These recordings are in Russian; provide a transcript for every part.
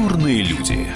Культурные люди.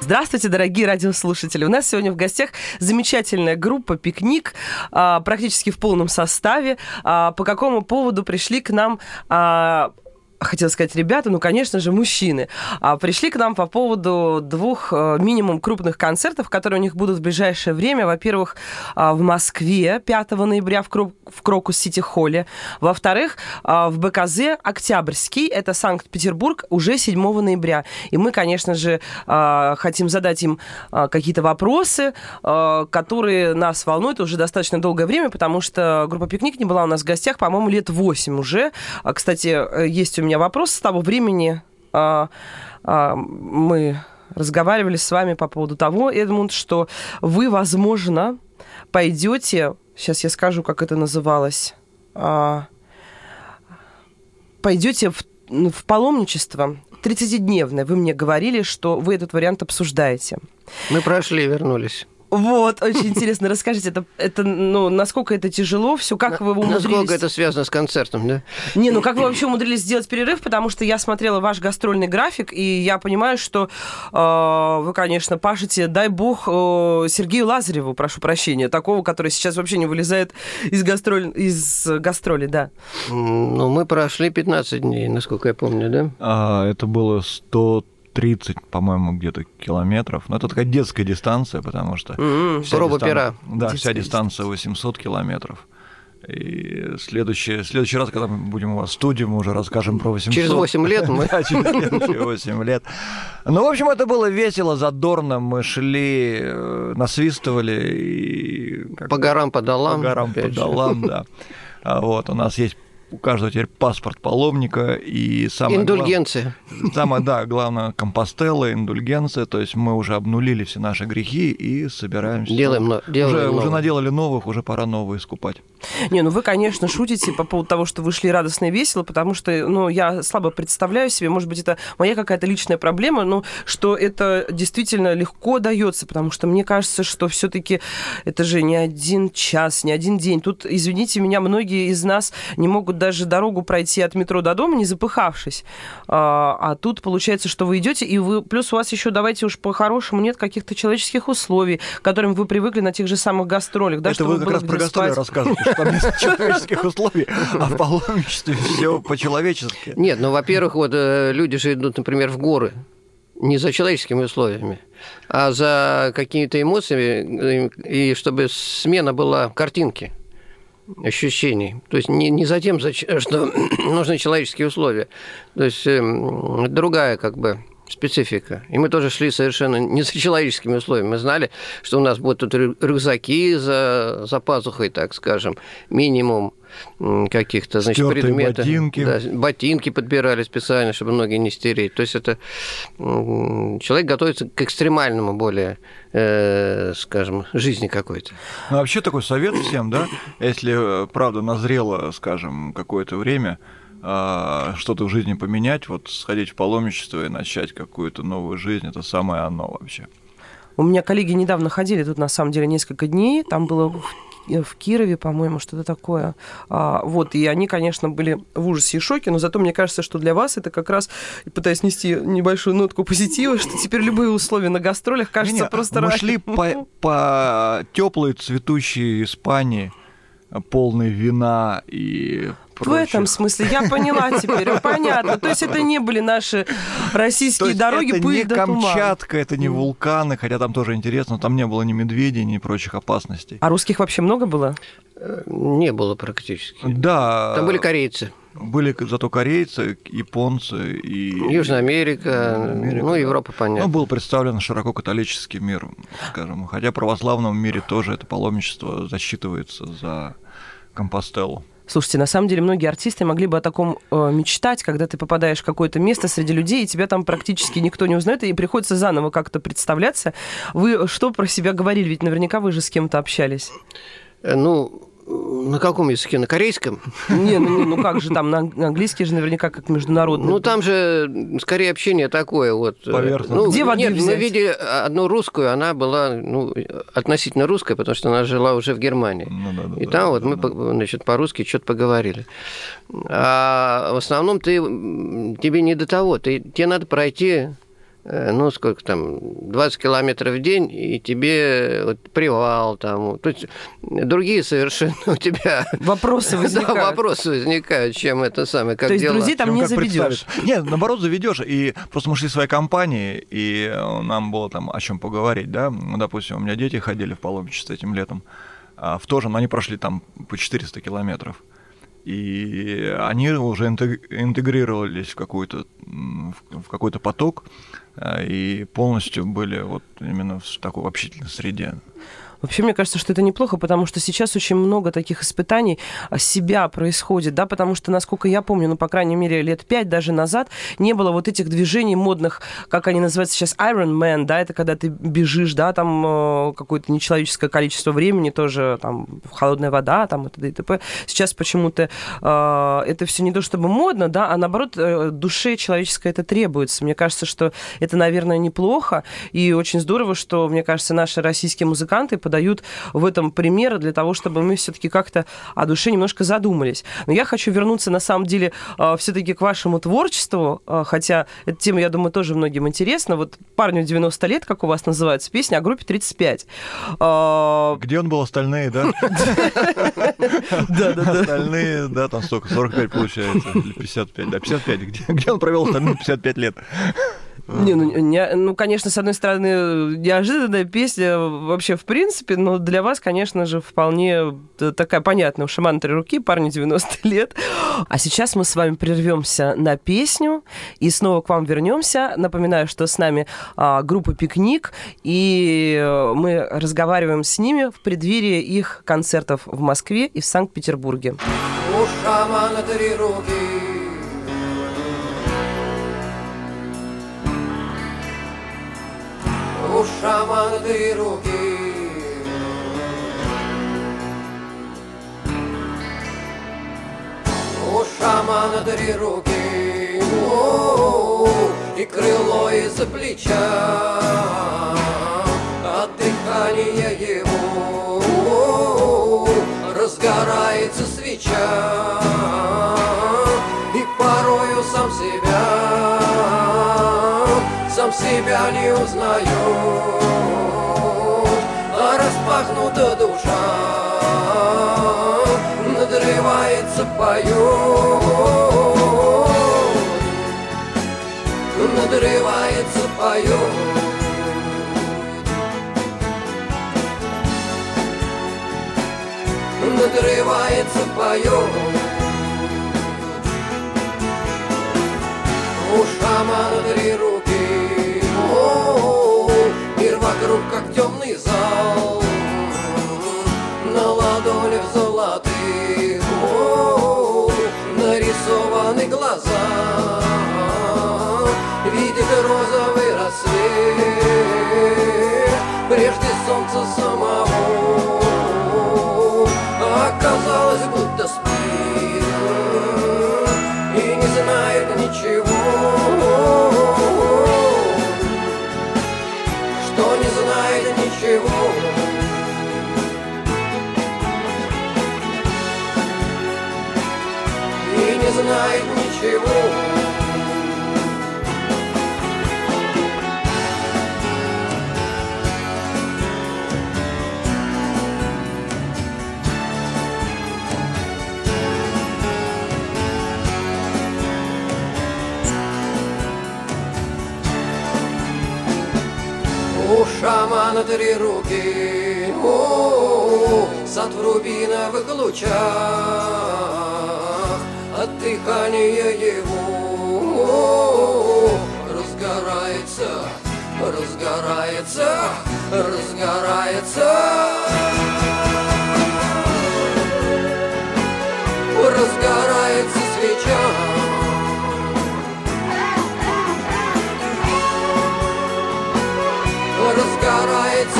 Здравствуйте, дорогие радиослушатели. У нас сегодня в гостях замечательная группа «Пикник», а, практически в полном составе. А, по какому поводу пришли к нам а, хотела сказать ребята, ну, конечно же, мужчины, а, пришли к нам по поводу двух а, минимум крупных концертов, которые у них будут в ближайшее время. Во-первых, а, в Москве 5 ноября в, Крок, в Крокус-Сити-Холле. Во-вторых, а, в БКЗ Октябрьский, это Санкт-Петербург, уже 7 ноября. И мы, конечно же, хотим задать им какие-то вопросы, которые нас волнуют уже достаточно долгое время, потому что группа «Пикник» не была у нас в гостях, по-моему, лет 8 уже. Кстати, есть у меня вопрос с того времени. А, а, мы разговаривали с вами по поводу того, Эдмунд, что вы, возможно, пойдете, сейчас я скажу, как это называлось, а, пойдете в, в паломничество 30-дневное. Вы мне говорили, что вы этот вариант обсуждаете. Мы прошли, вернулись. Вот, очень интересно. Расскажите, это, это, ну, насколько это тяжело, все, как вы умудрились... Насколько это связано с концертом, да? Не, ну как вы вообще умудрились сделать перерыв, потому что я смотрела ваш гастрольный график, и я понимаю, что э, вы, конечно, пашете, дай бог, э, Сергею Лазареву, прошу прощения, такого, который сейчас вообще не вылезает из, гастроль, из гастроли, да. Ну, мы прошли 15 дней, насколько я помню, да? А, это было 100 30, по-моему, где-то километров. Но это такая детская дистанция, потому что... Mm-hmm. Проба дистан... пера. Да, Детская вся дистанция 800 километров. И следующий, следующий раз, когда мы будем у вас в студии, мы уже расскажем про 800. Через 8 лет мы... Да, через следующие 8 лет. Ну, в общем, это было весело, задорно. Мы шли, э, насвистывали. И... По горам, по долам. По горам, по долам, да. А Вот, у нас есть у каждого теперь паспорт паломника и самое Индульгенция. Глав... Самое, да, главное, компостелла, индульгенция, то есть мы уже обнулили все наши грехи и собираемся... Делаем, но... делаем уже, новые. уже наделали новых, уже пора новые искупать. Не, ну вы, конечно, шутите по поводу того, что вы шли радостно и весело, потому что, ну, я слабо представляю себе, может быть, это моя какая-то личная проблема, но что это действительно легко дается, потому что мне кажется, что все-таки это же не один час, не один день. Тут, извините меня, многие из нас не могут даже дорогу пройти от метро до дома, не запыхавшись. А, а тут получается, что вы идете, и вы плюс у вас еще давайте уж по-хорошему нет каких-то человеческих условий, к которым вы привыкли на тех же самых гастролях. Да, Это вы как раз про гастроли рассказываете, что там нет человеческих условий, а в паломничестве все по-человечески. Нет, ну, во-первых, вот э, люди же идут, например, в горы не за человеческими условиями, а за какими-то эмоциями, и чтобы смена была картинки ощущений. То есть не, не за тем, что нужны человеческие условия. То есть э, другая как бы специфика. И мы тоже шли совершенно не за человеческими условиями. Мы знали, что у нас будут тут рюкзаки за, за пазухой, так скажем, минимум каких-то значит, Стертые предметов. ботинки. Да, ботинки подбирали специально, чтобы ноги не стереть. То есть это человек готовится к экстремальному более, э, скажем, жизни какой-то. Ну, вообще такой совет всем, да, если, правда, назрело, скажем, какое-то время, а, что-то в жизни поменять, вот сходить в паломничество и начать какую-то новую жизнь, это самое оно вообще. У меня коллеги недавно ходили тут, на самом деле, несколько дней. Там было в Кирове, по-моему, что-то такое. А, вот, и они, конечно, были в ужасе и шоке, но зато мне кажется, что для вас это как раз, пытаясь нести небольшую нотку позитива, что теперь любые условия на гастролях кажется просто Мы рай. шли по, по теплой цветущей Испании, полной вина и В этом смысле я поняла теперь, понятно. То есть это не были наши российские дороги, это не. Камчатка, это не вулканы, хотя там тоже интересно, там не было ни медведей, ни прочих опасностей. А русских вообще много было? Не было практически. Да. Там были корейцы. Были зато корейцы, японцы и... Южная Америка, Америка, ну, да. Европа, понятно. Ну, был представлен широко католический мир, скажем. Хотя в православном мире тоже это паломничество засчитывается за Компостеллу. Слушайте, на самом деле многие артисты могли бы о таком э, мечтать, когда ты попадаешь в какое-то место среди людей, и тебя там практически никто не узнает, и приходится заново как-то представляться. Вы что про себя говорили? Ведь наверняка вы же с кем-то общались. Э, Ну, На каком языке? На корейском? Не, ну, ну как же там, на английский же наверняка как международный. Ну, там же скорее общение такое вот. Поверхностное. Ну, Где воды нет, мы взять? видели одну русскую, она была ну, относительно русская, потому что она жила уже в Германии. Ну, да, да, И да, там да, вот мы да. по- значит, по-русски что-то поговорили. А в основном ты, тебе не до того. Ты, тебе надо пройти, ну, сколько там, 20 километров в день, и тебе вот, привал там. То есть другие совершенно у тебя Вопросы да, возникают. вопросы возникают, чем это самое, как То есть дела. друзей там Чем не заведешь. Нет, наоборот, заведешь. И просто мы шли в своей компании, и э, нам было там о чем поговорить, да. Ну, допустим, у меня дети ходили в паломничество этим летом. А в то же, но они прошли там по 400 километров. И они уже интег- интегрировались в какой-то в какой-то поток э, и полностью были вот именно в такой общительной среде. Вообще, мне кажется, что это неплохо, потому что сейчас очень много таких испытаний себя происходит, да, потому что, насколько я помню, ну, по крайней мере, лет пять даже назад не было вот этих движений модных, как они называются сейчас, Iron Man, да, это когда ты бежишь, да, там э, какое-то нечеловеческое количество времени, тоже там холодная вода, там и т.д. и т.п. Сейчас почему-то э, это все не то чтобы модно, да, а наоборот, э, душе человеческой это требуется. Мне кажется, что это, наверное, неплохо, и очень здорово, что, мне кажется, наши российские музыканты подают в этом примеры для того, чтобы мы все-таки как-то о душе немножко задумались. Но я хочу вернуться, на самом деле, все-таки к вашему творчеству, э, хотя эта тема, я думаю, тоже многим интересна. Вот парню 90 лет, как у вас называется песня, а группе 35. Э, Где он был, остальные, да? Да, да, да. Остальные, да, там столько, 45 получается, или 55, да, 55. Где, где он провел остальные 55 лет? Не, ну, не- ну, конечно, с одной стороны, неожиданная песня вообще в принципе, но для вас, конечно же, вполне т- такая понятная. У шамана три руки, парню 90 лет. А сейчас мы с вами прервемся на песню и снова к вам вернемся. Напоминаю, что с нами а, группа «Пикник», и э, мы разговариваем с ними в преддверии их концертов в Москве и в Санкт-Петербурге. У шамана три руки. У шамана три руки. У шамана три руки. И крыло из-за плеча. От дыхания его сам себя не узнаю, а распахнута душа, надрывается поет, надрывается поет. надрывается поет. У шамана вокруг как темный зал, на ладонях золотых, о, нарисованы глаза, видит розовый рассвет, прежде солнца самого. Оказалось, будто спит знает ничего. У шамана три руки, о, сад в лучах, от дыхания его разгорается, разгорается, разгорается. Разгорается свеча разгорается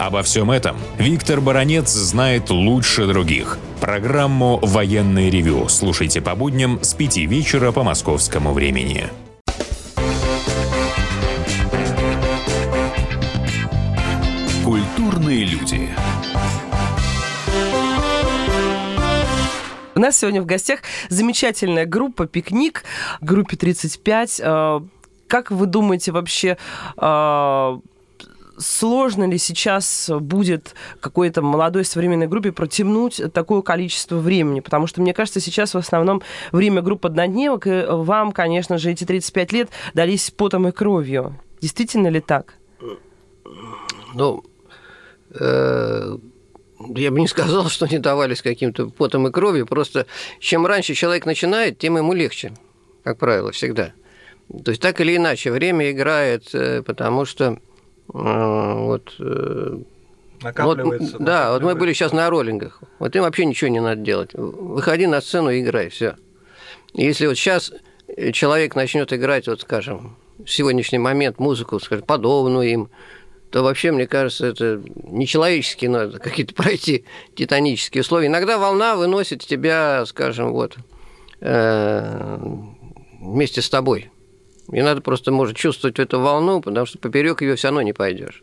Обо всем этом Виктор Баранец знает лучше других. Программу «Военный ревю» слушайте по будням с 5 вечера по московскому времени. Культурные люди. У нас сегодня в гостях замечательная группа «Пикник», группе 35. Э, как вы думаете вообще, э, сложно ли сейчас будет какой-то молодой современной группе протянуть такое количество времени? Потому что, мне кажется, сейчас в основном время группы однодневок, и вам, конечно же, эти 35 лет дались потом и кровью. Действительно ли так? Ну, э, я бы не сказал, что не давались каким-то потом и кровью. Просто чем раньше человек начинает, тем ему легче, как правило, всегда. То есть так или иначе время играет, э, потому что вот Накапливается. Вот, да, вот мы были сейчас на роллингах. Вот им вообще ничего не надо делать. Выходи на сцену и играй, все. Если вот сейчас человек начнет играть, вот скажем, в сегодняшний момент музыку, скажем, подобную им, то вообще, мне кажется, это нечеловечески надо какие-то пройти титанические условия. Иногда волна выносит тебя, скажем, вот э, вместе с тобой. И надо просто, может, чувствовать эту волну, потому что поперек ее все равно не пойдешь.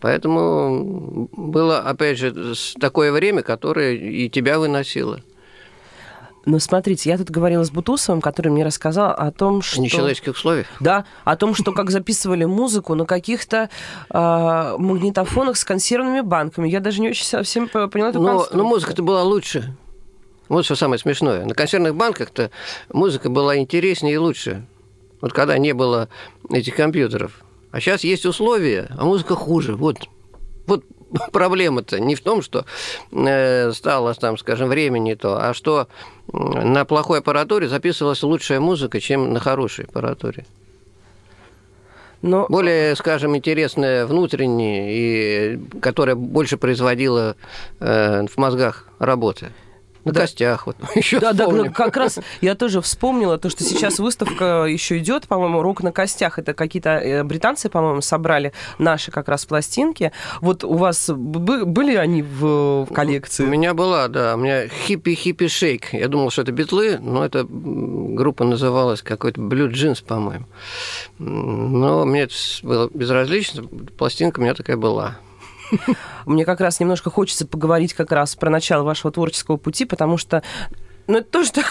Поэтому было, опять же, такое время, которое и тебя выносило. Но смотрите, я тут говорила с Бутусовым, который мне рассказал о том, что... Нечеловеческих условиях? Да, о том, что как записывали музыку на каких-то э, магнитофонах с консервными банками. Я даже не очень совсем поняла эту но, но музыка-то была лучше. Вот что самое смешное. На консервных банках-то музыка была интереснее и лучше. Вот когда не было этих компьютеров. А сейчас есть условия, а музыка хуже. Вот, вот проблема-то не в том, что э, стало, там, скажем, времени то, а что на плохой аппаратуре записывалась лучшая музыка, чем на хорошей аппаратуре. Но... Более, скажем, интересная внутренняя, и которая больше производила э, в мозгах работы. На да. костях вот еще Да, вспомним. да, как раз я тоже вспомнила то, что сейчас выставка еще идет, по-моему, рок на костях. Это какие-то э, британцы, по-моему, собрали наши как раз пластинки. Вот у вас были они в, в коллекции? У меня была, да. У меня хиппи-хиппи шейк. Я думал, что это битлы, но эта группа называлась какой-то Blue Jeans, по-моему. Но мне это было безразлично. Пластинка у меня такая была. Мне как раз немножко хочется поговорить как раз про начало вашего творческого пути, потому что ну, это тоже так...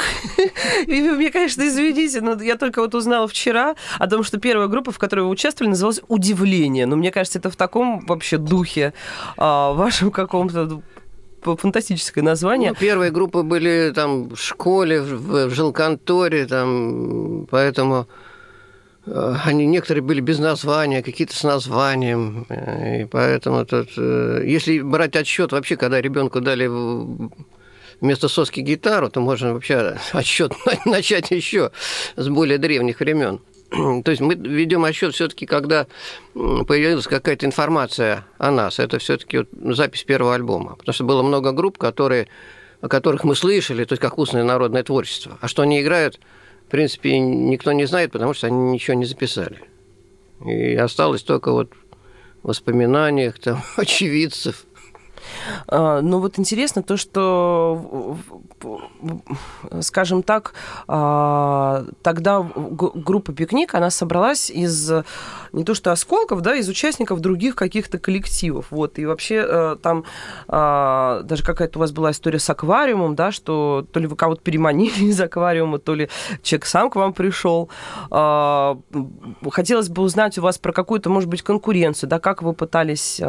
Мне, конечно, извините, но я только вот узнала вчера о том, что первая группа, в которой вы участвовали, называлась «Удивление». Но мне кажется, это в таком вообще духе а, вашем каком-то фантастическое название. Ну, первые группы были там в школе, в, в жилконторе, там, поэтому они некоторые были без названия, какие-то с названием, э, и поэтому тут, э, если брать отсчет вообще, когда ребенку дали вместо соски гитару, то можно вообще отсчет начать еще с более древних времен. То есть мы ведем отсчет все-таки, когда появилась какая-то информация о нас. Это все-таки вот запись первого альбома. Потому что было много групп, которые, о которых мы слышали, то есть как устное народное творчество. А что они играют – в принципе, никто не знает, потому что они ничего не записали. И осталось только вот в воспоминаниях там, очевидцев. А, ну вот интересно то, что, скажем так, а, тогда группа «Пикник», она собралась из не то что осколков, да, из участников других каких-то коллективов. Вот. И вообще э, там а, даже какая-то у вас была история с аквариумом, да, что то ли вы кого-то переманили из аквариума, то ли человек сам к вам пришел. Хотелось бы узнать у вас про какую-то, может быть, конкуренцию, да, как вы пытались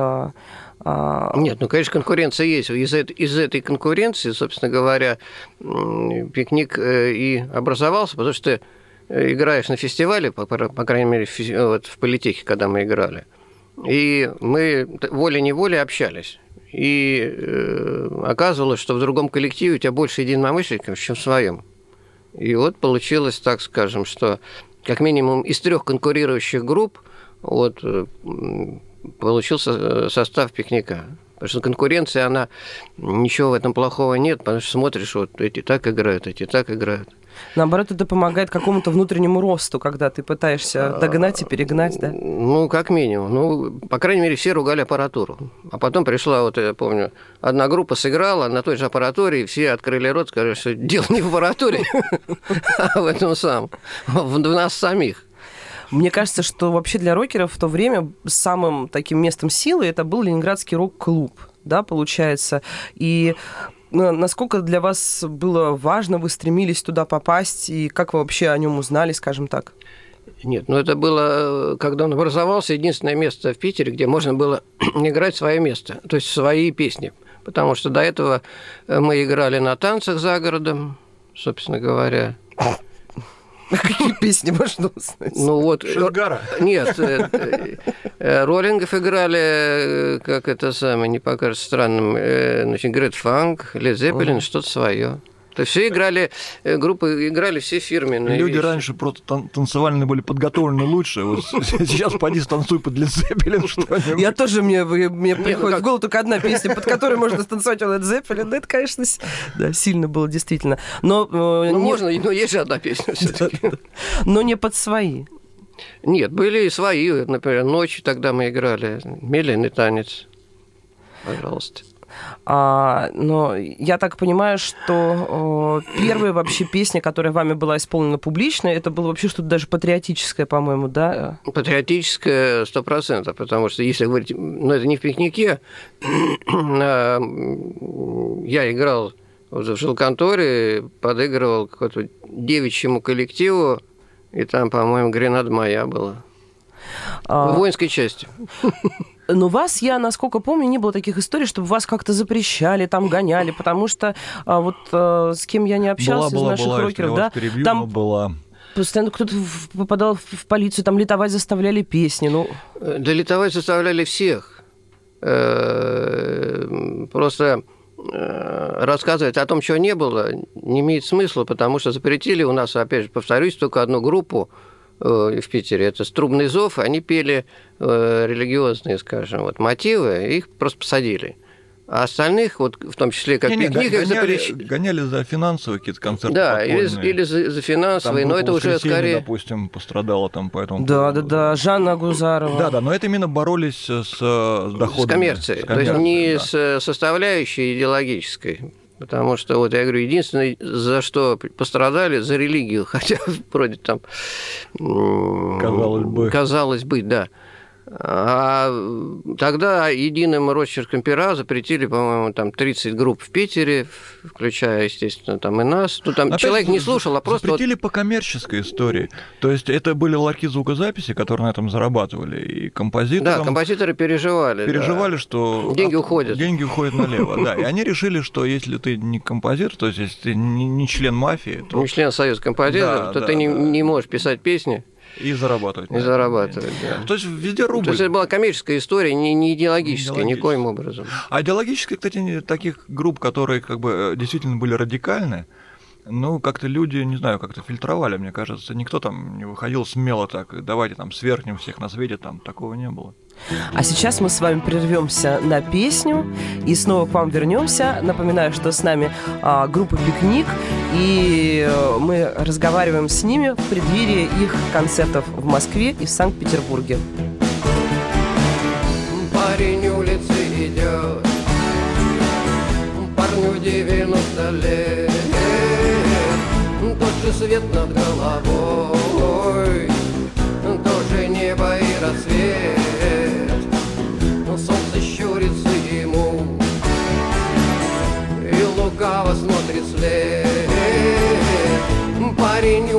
Нет, ну, конечно, конкуренция есть. Из, из этой конкуренции, собственно говоря, пикник э, и образовался, потому что ты играешь на фестивале, по, по крайней мере, вот в политехе, когда мы играли. И мы волей-неволей общались. И э, оказывалось, что в другом коллективе у тебя больше единомышленников, чем в своем. И вот получилось, так скажем, что как минимум из трех конкурирующих групп, вот получился э, состав пикника. Потому что конкуренция, она ничего в этом плохого нет, потому что смотришь, вот эти так играют, эти так играют. Наоборот, это помогает какому-то внутреннему росту, когда ты пытаешься догнать и перегнать, да? Ну, как минимум. Ну, по крайней мере, все ругали аппаратуру. А потом пришла, вот я помню, одна группа сыграла на той же аппаратуре, и все открыли рот, сказали, что дело не в аппаратуре, а в этом самом, в нас самих. Мне кажется, что вообще для рокеров в то время самым таким местом силы это был Ленинградский рок-клуб, да, получается. И ну, насколько для вас было важно, вы стремились туда попасть, и как вы вообще о нем узнали, скажем так? Нет, ну это было, когда он образовался, единственное место в Питере, где можно было играть свое место, то есть свои песни. Потому что до этого мы играли на танцах за городом, собственно говоря. Какие песни можно узнать? Ну вот... Шергара? Нет, э, э, роллингов играли, э, как это самое, не покажется странным, значит, Грет Фанк, Лед Зеппелин, что-то свое. То есть все играли, э, группы играли все фирменные Люди вещи. раньше просто тан- танцевальные были подготовлены лучше. Вот сейчас поди станцуй под Led Zeppelin что-нибудь. Я тоже, мне, мне ну приходит в голову только одна песня, под которой можно станцевать Led Zeppelin. Да, это, конечно, да, сильно было, действительно. Но, э, Ну, не, можно, но есть же одна песня все-таки. но не под свои. Нет, были и свои, например, ночью тогда мы играли, медленный танец. Пожалуйста. А, но я так понимаю, что э, первая вообще песня, которая вами была исполнена публично, это было вообще что-то даже патриотическое, по-моему, да? Патриотическое сто процентов, потому что если говорить, ну это не в пикнике, а, я играл в жилконторе, подыгрывал какому-то девичьему коллективу, и там, по-моему, гренада моя была. А, В воинской части. Но вас, я, насколько помню, не было таких историй, чтобы вас как-то запрещали, там гоняли, потому что а, вот а, с кем я не общался была, была, из наших была, рокеров, да, перебью, там была. постоянно кто-то попадал в, полицию, там летовать заставляли песни, ну... Да летовать заставляли всех. Э, Просто э, рассказывать о том, чего не было, не имеет смысла, потому что запретили у нас, опять же, повторюсь, только одну группу э, в Питере. Это «Струбный зов». Они пели э, религиозные, скажем, вот, мотивы, их просто посадили. А остальных, вот в том числе как пикник, их гоняли, запрещ- гоняли за финансовые какие-то концерты Да, или, или за, за Там финансовые, но группа это уже скорее... допустим, пострадала там по этому Да, да, да, Жанна Гузарова. Да, да, но это именно боролись с, с доходами. С коммерцией. с То есть коммерцией, не да. с составляющей идеологической. Потому что, вот я говорю, единственное, за что пострадали, за религию, хотя вроде там... Казалось бы. Казалось бы, да. А тогда единым росчерком пера запретили, по-моему, там 30 групп в Питере, включая, естественно, там и нас. Ну, там Опять человек не слушал, а просто... вот- Запретили по коммерческой истории. То есть это были ларьки звукозаписи, которые на этом зарабатывали. И композиторам Да, композиторы переживали. да. переживали, что... Деньги уходят. Деньги уходят налево, да. И они решили, что если ты не композитор, то есть если ты не, член мафии, Не член Союза композиторов, Да, то да, ты да. не можешь писать песни и зарабатывать. и зарабатывать. Да. То есть везде То рубль. есть это была коммерческая история, не, не идеологическая, Не идеологическая. никоим образом. А идеологически, кстати, таких групп, которые как бы э, действительно были радикальны, ну, как-то люди, не знаю, как-то фильтровали, мне кажется. Никто там не выходил смело так, давайте там свергнем всех на свете, там такого не было. А сейчас мы с вами прервемся на песню и снова к вам вернемся. Напоминаю, что с нами а, группа «Пикник», и э, мы разговариваем с ними в преддверии их концертов в Москве и в Санкт-Петербурге. Парень улицы идет, парню 90 лет, тот же свет над головой,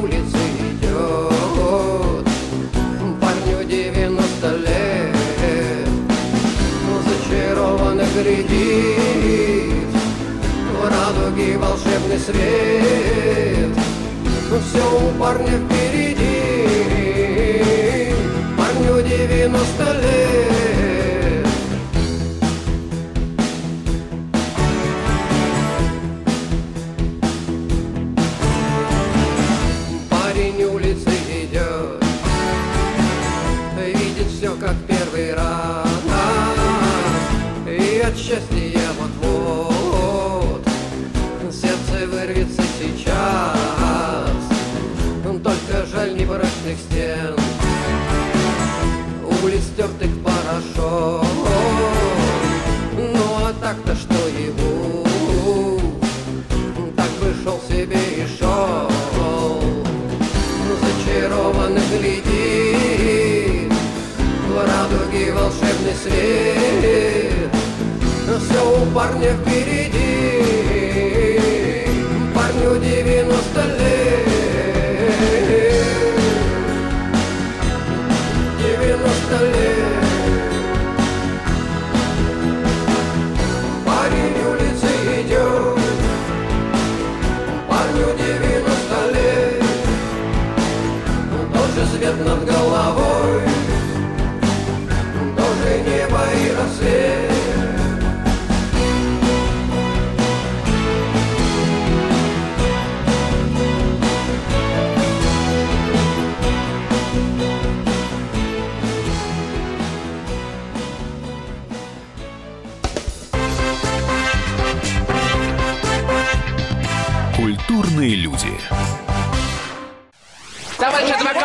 улицы идет, парню 90 лет, зачарованно глядит в радуге волшебный свет. Все у парня впереди, парню 90 лет. Свет. Все у парня впереди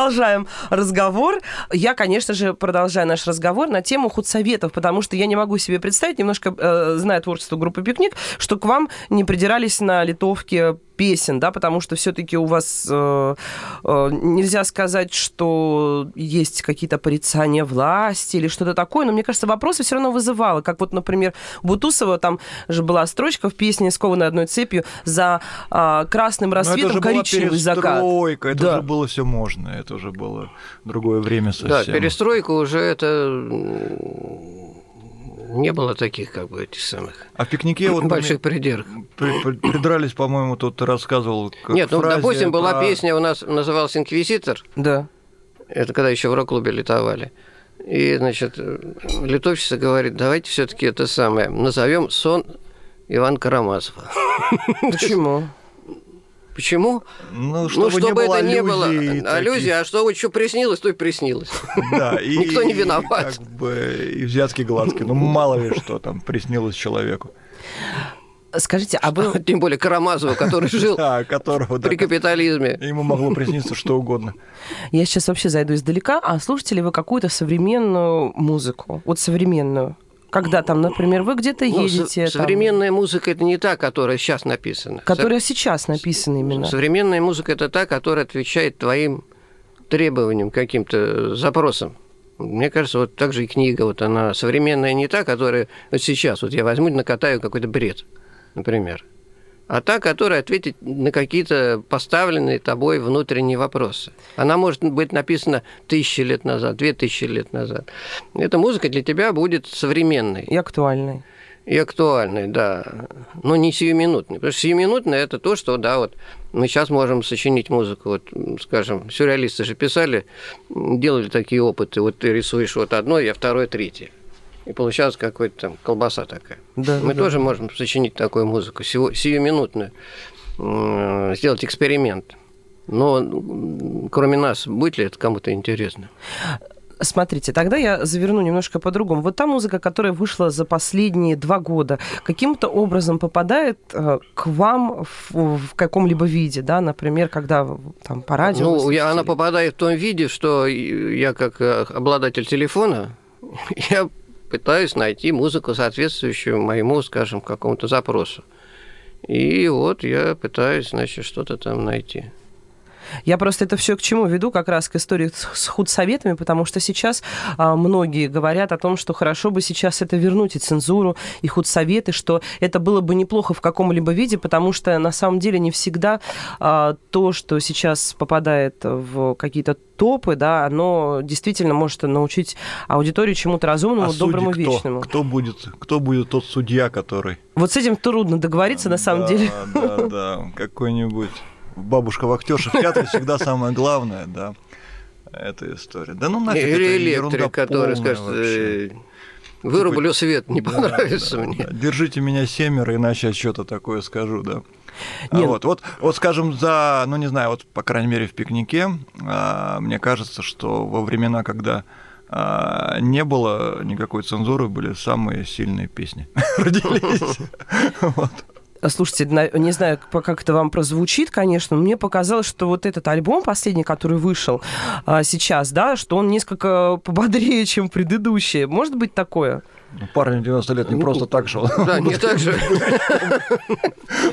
Продолжаем разговор. Я, конечно же, продолжаю наш разговор на тему худсоветов, потому что я не могу себе представить, немножко э, зная творчество группы «Пикник», что к вам не придирались на литовке песен, да, потому что все-таки у вас э, э, нельзя сказать, что есть какие-то порицания власти или что-то такое, но мне кажется, вопросы все равно вызывало. Как вот, например, Бутусова, там же была строчка в песне «Скованная одной цепью» за э, красным Но это рассветом же коричневый закат. это Да. уже было все можно, это уже было другое время Да, совсем. перестройка уже это не было таких, как бы, этих самых А в пикнике вот больших придирок. при- при- придрались, по-моему, тут ты рассказывал. Нет, ну, допустим, была песня у нас называлась «Инквизитор». Да. Это когда еще в рок-клубе летовали. И, значит, литовщица говорит, давайте все-таки это самое, назовем сон Ивана Карамазова. Почему? Почему? Ну, чтобы, ну, чтобы не было это не было аллюзий таких. аллюзия, а что что приснилось, то и приснилось. Да, и, Никто не виноват. как бы, и взятки гладкие. Ну, мало ли что там приснилось человеку. Скажите, а вы... Тем более Карамазова, который жил Да, которого да, при капитализме. ему могло присниться что угодно. Я сейчас вообще зайду издалека. А слушаете ли вы какую-то современную музыку? Вот современную? Когда там, например, вы где-то Ну, едете... со- там, современная музыка это не та, которая сейчас написана. Которая сейчас написана именно. Современная музыка это та, которая отвечает твоим требованиям, каким-то запросам. Мне кажется, вот так же и книга, вот она современная не та, которая вот сейчас, вот я возьму, накатаю какой-то бред, например, а та, которая ответит на какие-то поставленные тобой внутренние вопросы. Она может быть написана тысячи лет назад, две тысячи лет назад. Эта музыка для тебя будет современной. И актуальной. И актуальной, да. Но не сиюминутной. Потому что сиюминутная – это то, что, да, вот мы сейчас можем сочинить музыку. Вот, скажем, сюрреалисты же писали, делали такие опыты. Вот ты рисуешь вот одно, я второе, третье. И получалась какая-то там колбаса такая. Да, мы да. тоже можем сочинить такую музыку, сиу- сиюминутную, м, сделать эксперимент. Но кроме нас, будет ли это кому-то интересно? Смотрите, тогда я заверну немножко по-другому. Вот та музыка, которая вышла за последние два года, каким-то образом попадает э, к вам в, в каком-либо виде, да, например, когда там по радио... Ну, я, она попадает в том виде, что я как э, обладатель телефона, я пытаюсь найти музыку, соответствующую моему, скажем, какому-то запросу. И вот я пытаюсь, значит, что-то там найти. Я просто это все к чему веду, как раз к истории с худсоветами, потому что сейчас а, многие говорят о том, что хорошо бы сейчас это вернуть, и цензуру, и худсоветы, что это было бы неплохо в каком-либо виде, потому что на самом деле не всегда а, то, что сейчас попадает в какие-то топы, да, оно действительно может научить аудиторию чему-то разумному, а доброму, кто? вечному. Кто будет, кто будет тот судья, который... Вот с этим трудно договориться, на самом Да, деле. Да, да, какой-нибудь бабушка в актерше в театре всегда самое главное, да. Эта история. Да ну нафиг, Или электрик, который скажет, вообще. э, вырублю свет, не понравится да, мне. да. Держите меня семеро, иначе я что-то такое скажу, да. А Не, вот, вот, вот, скажем, за, ну не знаю, вот по крайней мере в пикнике, а, мне кажется, что во времена, когда а, не было никакой цензуры, были самые сильные песни родились. Вот. Слушайте, на- не знаю, как это вам прозвучит, конечно, но мне показалось, что вот этот альбом последний, который вышел а, сейчас, да, что он несколько пободрее, чем предыдущие. Может быть такое? Ну, Парню 90 лет не просто так шел. Да, не так же.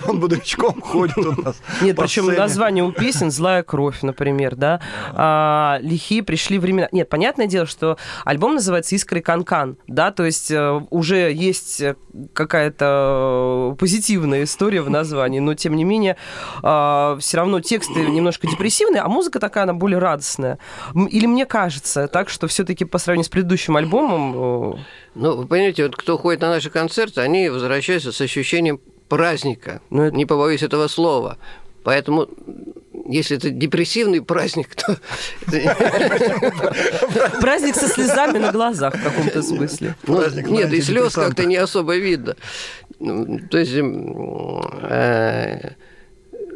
Он бодрячком ходит у нас. Нет, причем название у песен «Злая кровь», например, да, а, «Лихие пришли времена». Нет, понятное дело, что альбом называется «Искры Канкан», да, то есть э, уже есть э, какая-то позитивная история в названии, но тем не менее все равно тексты немножко депрессивные, а музыка такая, она более радостная. Или мне кажется, так что все-таки по сравнению с предыдущим альбомом э, Ну, вы понимаете, вот кто ходит на наши концерты, они возвращаются с ощущением праздника. Ну, это- Не побоюсь этого слова. Поэтому, если это депрессивный праздник, то праздник со слезами на глазах в каком-то смысле. Ну, Праздник нет, и слез как-то не особо видно. Ну, То есть э,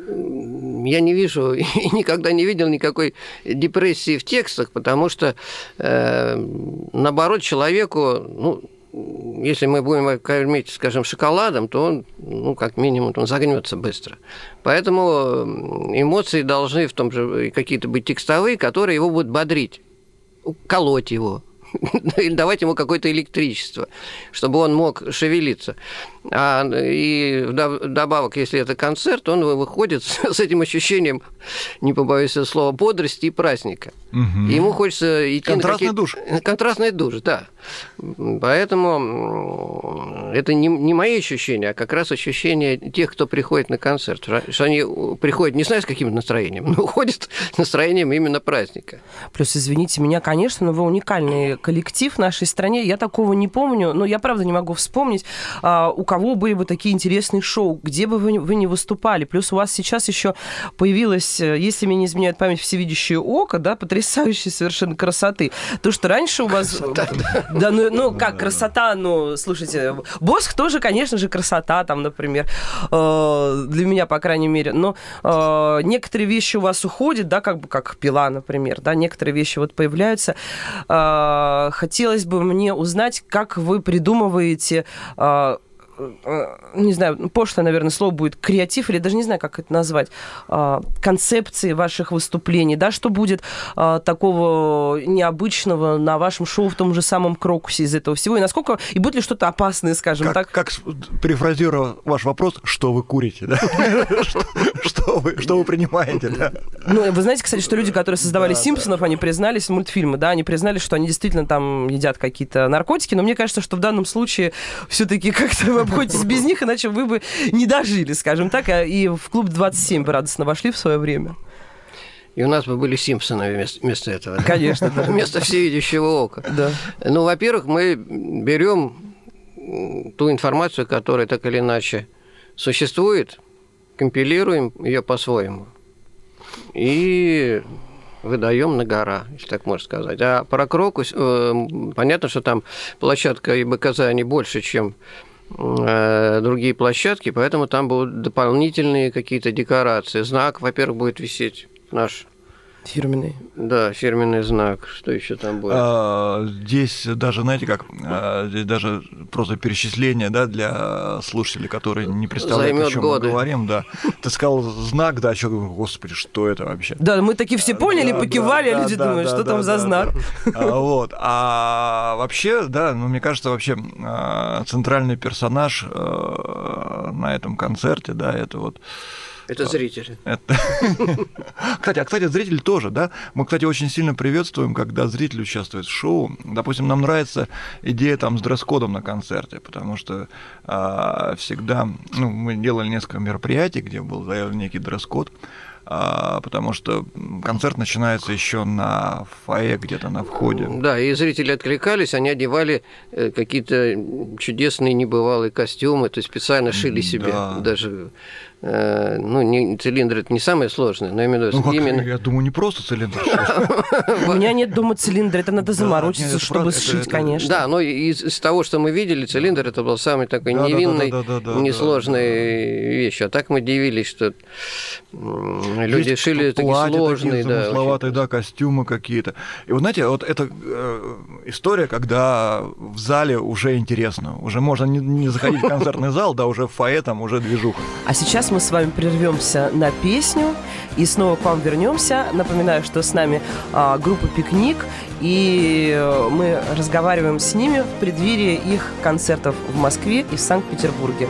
я не вижу и никогда не видел никакой депрессии в текстах, потому что э, наоборот человеку, ну, если мы будем кормить, скажем, шоколадом, то он, ну, как минимум, он загнется быстро. Поэтому эмоции должны в том же какие-то быть текстовые, которые его будут бодрить, колоть его, или давать ему какое-то электричество, чтобы он мог шевелиться. А, и вдобавок, если это концерт, он выходит с с этим ощущением, не побоюсь этого слова, бодрости и праздника. И ему хочется идти Контрастный на душ. Контрастный душ, да. Поэтому это не, не мои ощущения, а как раз ощущения тех, кто приходит на концерт. Что они приходят не знаю с каким настроением, но уходят с настроением именно праздника. Плюс, извините меня, конечно, но вы уникальный коллектив в нашей стране. Я такого не помню, но я правда не могу вспомнить, а, у кого были бы такие интересные шоу, где бы вы, вы не выступали. Плюс у вас сейчас еще появилось, э, если мне не изменяет память, всевидящее око, да, потрясающей совершенно красоты. То, что раньше у вас... Да, ну, ну как, красота, ну, слушайте, Босх тоже, конечно же, красота, там, например, э, для меня, по крайней мере. Но э, некоторые вещи у вас уходят, да, как бы как пила, например, да, некоторые вещи вот появляются. Э, хотелось бы мне узнать, как вы придумываете э, не знаю, пошлое, наверное, слово будет креатив, или даже не знаю, как это назвать, э, концепции ваших выступлений, да, что будет э, такого необычного на вашем шоу в том же самом Крокусе из этого всего, и насколько, и будет ли что-то опасное, скажем Как, так, как перефразируя ваш вопрос, что вы курите, да? Что- вы, принимаете, да? Ну, вы знаете, кстати, что люди, которые создавали Да, Симпсонов, они признались, мультфильмы, да, они признались, что они действительно там едят какие-то наркотики, но мне кажется, что в данном случае все-таки как-то обходитесь без них, иначе вы бы не дожили, скажем так, а и в клуб 27 бы радостно вошли в свое время. И у нас бы были Симпсоны вместо, вместо этого. да? Конечно, да. Вместо всевидящего ока. Да. Ну, во-первых, мы берем ту информацию, которая так или иначе существует, компилируем ее по-своему и выдаем на гора, если так можно сказать. А про Крокус, э, понятно, что там площадка и БКЗ, они больше, чем другие площадки, поэтому там будут дополнительные какие-то декорации. Знак, во-первых, будет висеть наш, Фирменный. да, фирменный знак. Что еще там будет? А, Здесь даже, знаете как, а, здесь даже просто перечисление, да, для слушателей, которые не представляют, Займет о чем годы. мы говорим, да. Ты сказал знак, да, что, господи, что это вообще? Да, мы такие все поняли, Да, покивали, да, а люди да, думают, да, что да, там за да, знак. да. А, Вот. А вообще, да, ну, мне кажется, вообще а, центральный персонаж на этом концерте, да, это вот Это зрители. это... Кстати, а, кстати, зрители тоже, да? Мы, кстати, очень сильно приветствуем, когда зритель участвует в шоу. Допустим, нам нравится идея там с дресс-кодом на концерте, потому что а, всегда, ну, мы делали несколько мероприятий, где был заявлен некий дресс-код, а, потому что концерт начинается еще на фойе, где-то на входе. Да, и зрители откликались, они одевали э, какие-то чудесные небывалые костюмы, то есть специально шили себе Да. даже ну, не, цилиндр это не самое сложное, но именно, Ну, как, именно я думаю, не просто цилиндр. У меня нет дома цилиндра, это надо заморочиться, чтобы сшить, конечно. Да, но из, того, что мы видели, цилиндр это был самый такой невинный, несложной вещь. А так мы удивились, что люди шили такие сложные, да, да, костюмы какие-то. И вот знаете, вот это э, история, когда в зале уже интересно, уже можно не, не заходить в концертный зал, да, уже в фойе там уже движуха. А сейчас мы с вами прервемся на песню и снова к вам вернемся. Напоминаю, что с нами а, группа «Пикник», и э, мы разговариваем с ними в преддверии их концертов в Москве и в Санкт-Петербурге.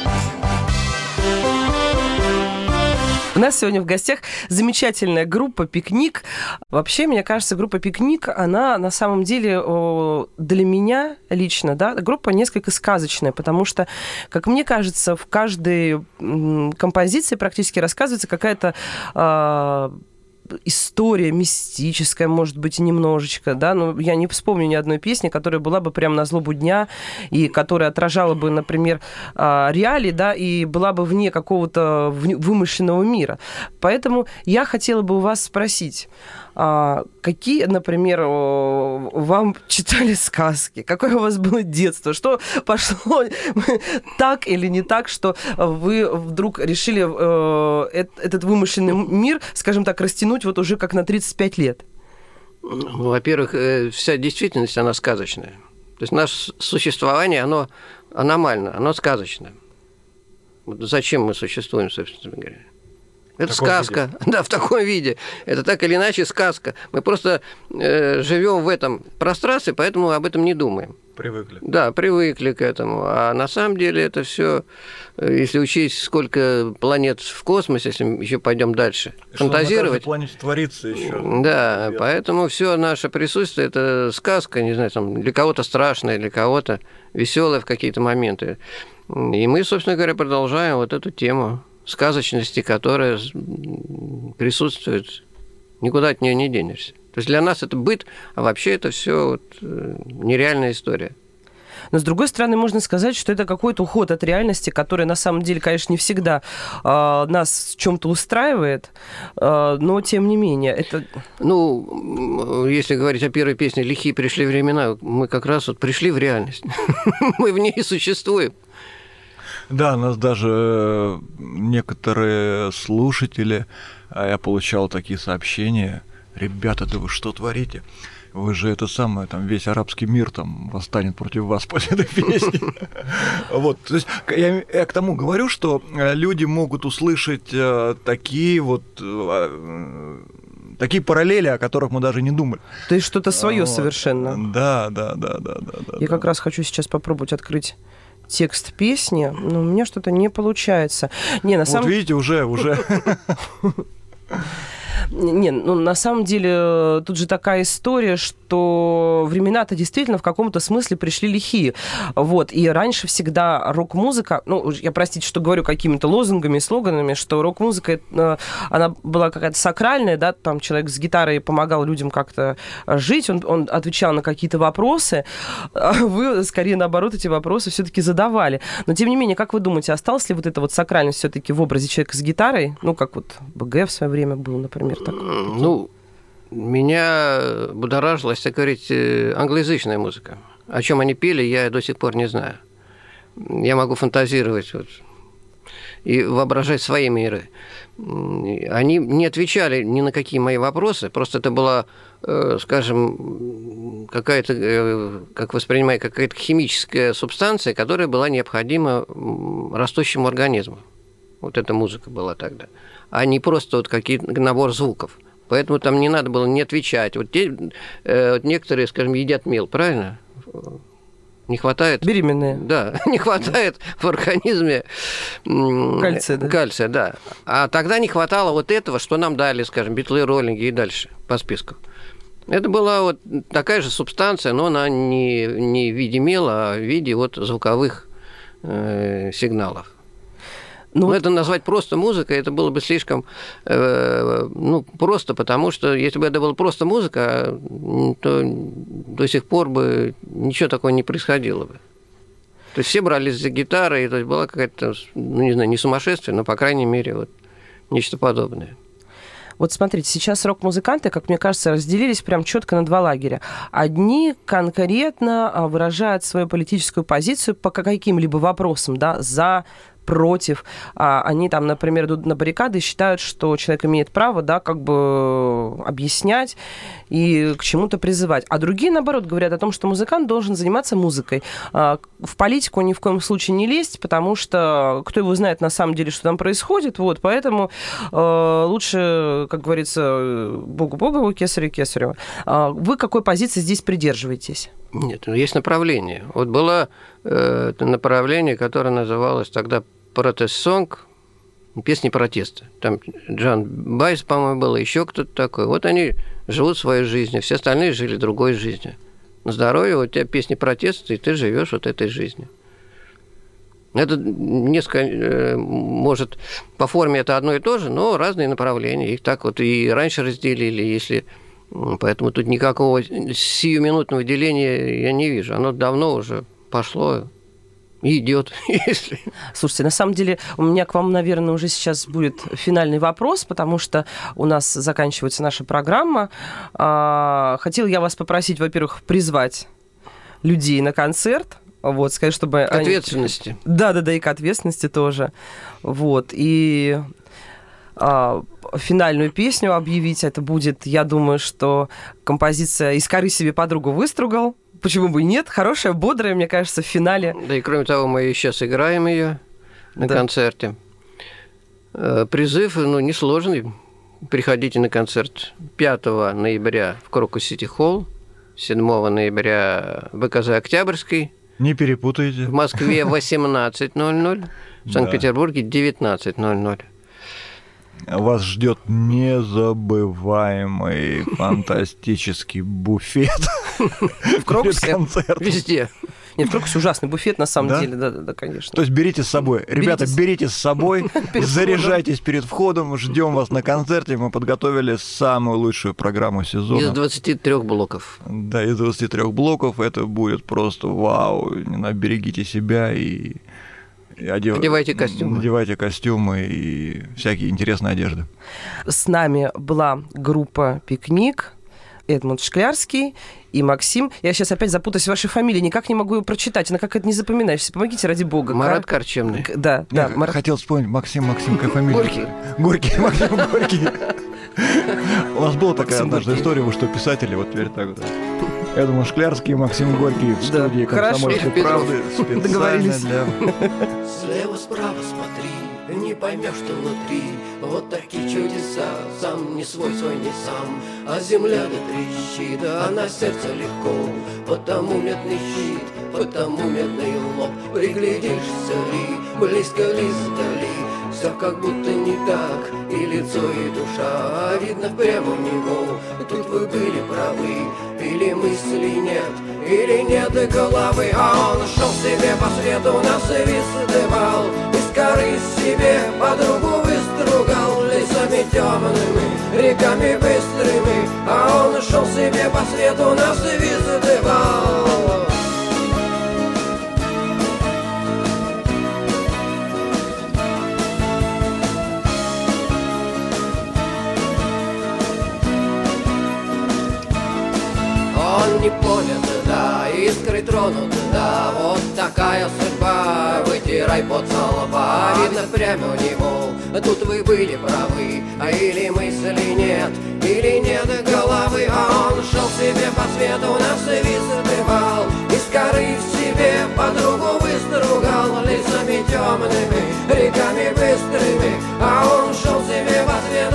Нас сегодня в гостях замечательная группа «Пикник». Вообще, мне кажется, группа «Пикник», она на самом деле для меня лично, да, группа несколько сказочная, потому что, как мне кажется, в каждой композиции практически рассказывается какая-то а, история мистическая, может быть, немножечко, да, но я не вспомню ни одной песни, которая была бы прям на злобу дня и которая отражала бы, например, а, реалии, да, и была бы вне какого-то вымышленного мира. Поэтому я хотела бы у вас спросить, а, какие, например, вам читали сказки? Какое у вас было детство? Что пошло так или не так, что вы вдруг решили э, этот вымышленный мир, скажем так, растянуть вот уже как на 35 лет? Ну, во-первых, э, вся действительность, она сказочная. То есть наше существование, оно аномально, оно сказочное. зачем мы существуем, собственно говоря? Это сказка, виде. да, в таком виде. Это так или иначе сказка. Мы просто э, живем в этом пространстве, поэтому об этом не думаем. Привыкли. Да, привыкли к этому. А на самом деле это все, э, если учесть, сколько планет в космосе, если мы еще пойдем дальше, Что фантазировать. На планете творится еще. Да, Привет. поэтому все наше присутствие это сказка, не знаю, там для кого-то страшная, для кого-то веселая в какие-то моменты. И мы, собственно говоря, продолжаем вот эту тему сказочности, которая присутствует, никуда от нее не денешься. То есть для нас это быт, а вообще это все вот э, нереальная история. Но с другой стороны, можно сказать, что это какой-то уход от реальности, который на самом деле, конечно, не всегда э, нас в чем-то устраивает, э, но тем не менее это. Ну, если говорить о первой песне "Лихие пришли времена", мы как раз вот пришли в реальность, мы в ней существуем. Да, нас даже э, некоторые слушатели, а я получал такие сообщения, ребята, да вы что творите? Вы же это самое, там весь арабский мир там восстанет против вас после этой песни. Вот, то есть я, я к тому говорю, что э, люди могут услышать э, такие вот такие параллели, о которых мы даже не думали. То есть что-то свое вот. совершенно. Да, да, да, да, да. Я да. как раз хочу сейчас попробовать открыть текст песни, но у меня что-то не получается. Не, на вот самом... видите, уже, уже. Не, ну на самом деле э, тут же такая история, что времена-то действительно в каком-то смысле пришли лихие. Вот. И раньше всегда рок-музыка, ну, я простите, что говорю какими-то лозунгами, слоганами, что рок-музыка, э, она была какая-то сакральная, да, там человек с гитарой помогал людям как-то жить, он, он отвечал на какие-то вопросы, а вы, скорее, наоборот, эти вопросы все-таки задавали. Но, тем не менее, как вы думаете, осталась ли вот эта вот сакральность все-таки в образе человека с гитарой? Ну, как вот БГ в свое время был, например например, так? Ну, меня будоражила, если говорить, э, англоязычная музыка. О чем они пели, я до сих пор не знаю. Я могу фантазировать вот, и воображать свои миры. Они не отвечали ни на какие мои вопросы, просто это была, э, скажем, какая-то, э, как воспринимаю, какая-то химическая субстанция, которая была необходима растущему организму. Вот эта музыка была тогда а не просто вот какие-то набор звуков. Поэтому там не надо было не отвечать. Вот, те, э, вот некоторые, скажем, едят мел, правильно? Не хватает... Беременные. Да, не хватает в организме кальция, да? кальция, да. А тогда не хватало вот этого, что нам дали, скажем, битлы, роллинги и дальше по списку. Это была вот такая же субстанция, но она не, не в виде мела, а в виде вот звуковых э, сигналов. Ну, Но это назвать просто музыкой, это было бы слишком э, ну, просто, потому что если бы это была просто музыка, то до сих пор бы ничего такого не происходило бы. То есть все брались за гитары, и то есть была какая-то, ну не знаю, не сумасшествие, но, по крайней мере, вот нечто подобное. Вот смотрите, сейчас рок-музыканты, как мне кажется, разделились прям четко на два лагеря. Одни конкретно а, выражают свою политическую позицию по каким-либо вопросам, да, за против. А, они там, например, идут на баррикады и считают, что человек имеет право, да, как бы объяснять и к чему-то призывать. А другие, наоборот, говорят о том, что музыкант должен заниматься музыкой. А, в политику ни в коем случае не лезть, потому что кто его знает на самом деле, что там происходит. Вот, поэтому э, лучше, как говорится, Богу Богу, Кесарю Кесарю. А вы какой позиции здесь придерживаетесь? Нет, ну есть направление. Вот было э, направление, которое называлось тогда протест-сонг, песни протеста. Там Джан Байс, по-моему, был, еще кто-то такой. Вот они живут своей жизнью, все остальные жили другой жизнью. На здоровье у тебя песни протеста, и ты живешь вот этой жизнью. Это несколько, э, может, по форме это одно и то же, но разные направления. Их так вот и раньше разделили, если... Поэтому тут никакого сиюминутного деления я не вижу. Оно давно уже пошло идет, если... Слушайте, на самом деле у меня к вам, наверное, уже сейчас будет финальный вопрос, потому что у нас заканчивается наша программа. А, хотел я вас попросить, во-первых, призвать людей на концерт, вот, сказать, чтобы... К ответственности. Они... Да, да, да, и к ответственности тоже. Вот, и а, финальную песню объявить. Это будет, я думаю, что композиция «Из коры себе подругу выстругал». Почему бы и нет? Хорошая, бодрая, мне кажется, в финале. Да и кроме того, мы сейчас играем ее на да. концерте. Э, призыв, ну, несложный. Приходите на концерт 5 ноября в Крокус Сити Холл, 7 ноября в БКЗ Октябрьский. Не перепутайте. В Москве 18.00, в Санкт-Петербурге 19.00 вас ждет незабываемый фантастический буфет. В Крокусе? Везде. Нет, в Крокусе ужасный буфет, на самом деле, да, да, да, конечно. То есть берите с собой. Ребята, берите с собой, заряжайтесь перед входом, ждем вас на концерте. Мы подготовили самую лучшую программу сезона. Из 23 блоков. Да, из 23 блоков. Это будет просто вау. Берегите себя и Одев... Одевайте костюмы. Надевайте костюмы и всякие интересные одежды. С нами была группа «Пикник», Эдмунд Шклярский и Максим. Я сейчас опять запутаюсь в вашей фамилии, никак не могу ее прочитать. Она как это не запоминаешься. Помогите, ради бога. Марат Корчемный. Да, да. Я Марат... хотел вспомнить Максим, Максим, какая фамилия? Горький. Горький, Максим Горький. У нас была такая однажды история, вы что, писатели, вот теперь так вот. Я думаю, Шклярский и Максим Горький в студии да, «Комсомольской правды» специально для... Слева, справа смотри, не поймешь, что внутри. Вот такие чудеса, сам не свой, свой не сам. А земля да трещит, а на сердце легко. Потому медный щит, потому медный лоб. Приглядишься ли, близко ли сдали Все как будто не так, и лицо, и душа а Видно в него, тут вы были правы Или мысли нет, или нет головы. А он шел себе по свету, нас высыпал Из коры себе подругу выстругал. Лесами темными, реками быстрыми. А он шел себе по свету, нас высыпал не понят, да, искры тронут, да, вот такая судьба, вытирай под лба, видно прямо у него, тут вы были правы, а или мысли нет, или нет головы, а он шел себе по свету, нас высыпал, из коры в себе подругу выстругал, лицами темными, реками быстрыми, а он шел себе по свету,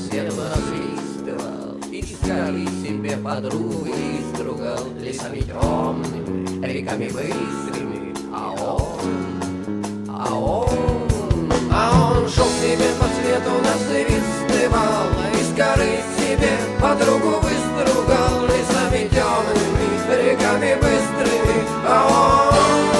свету, разлистывал, искали себе подруги, и стругал лесами темными, реками быстрыми, а он, а он, а он шел себе по свету, насвистывал, из горы себе подругу выстругал, лесами темными, реками быстрыми, а он.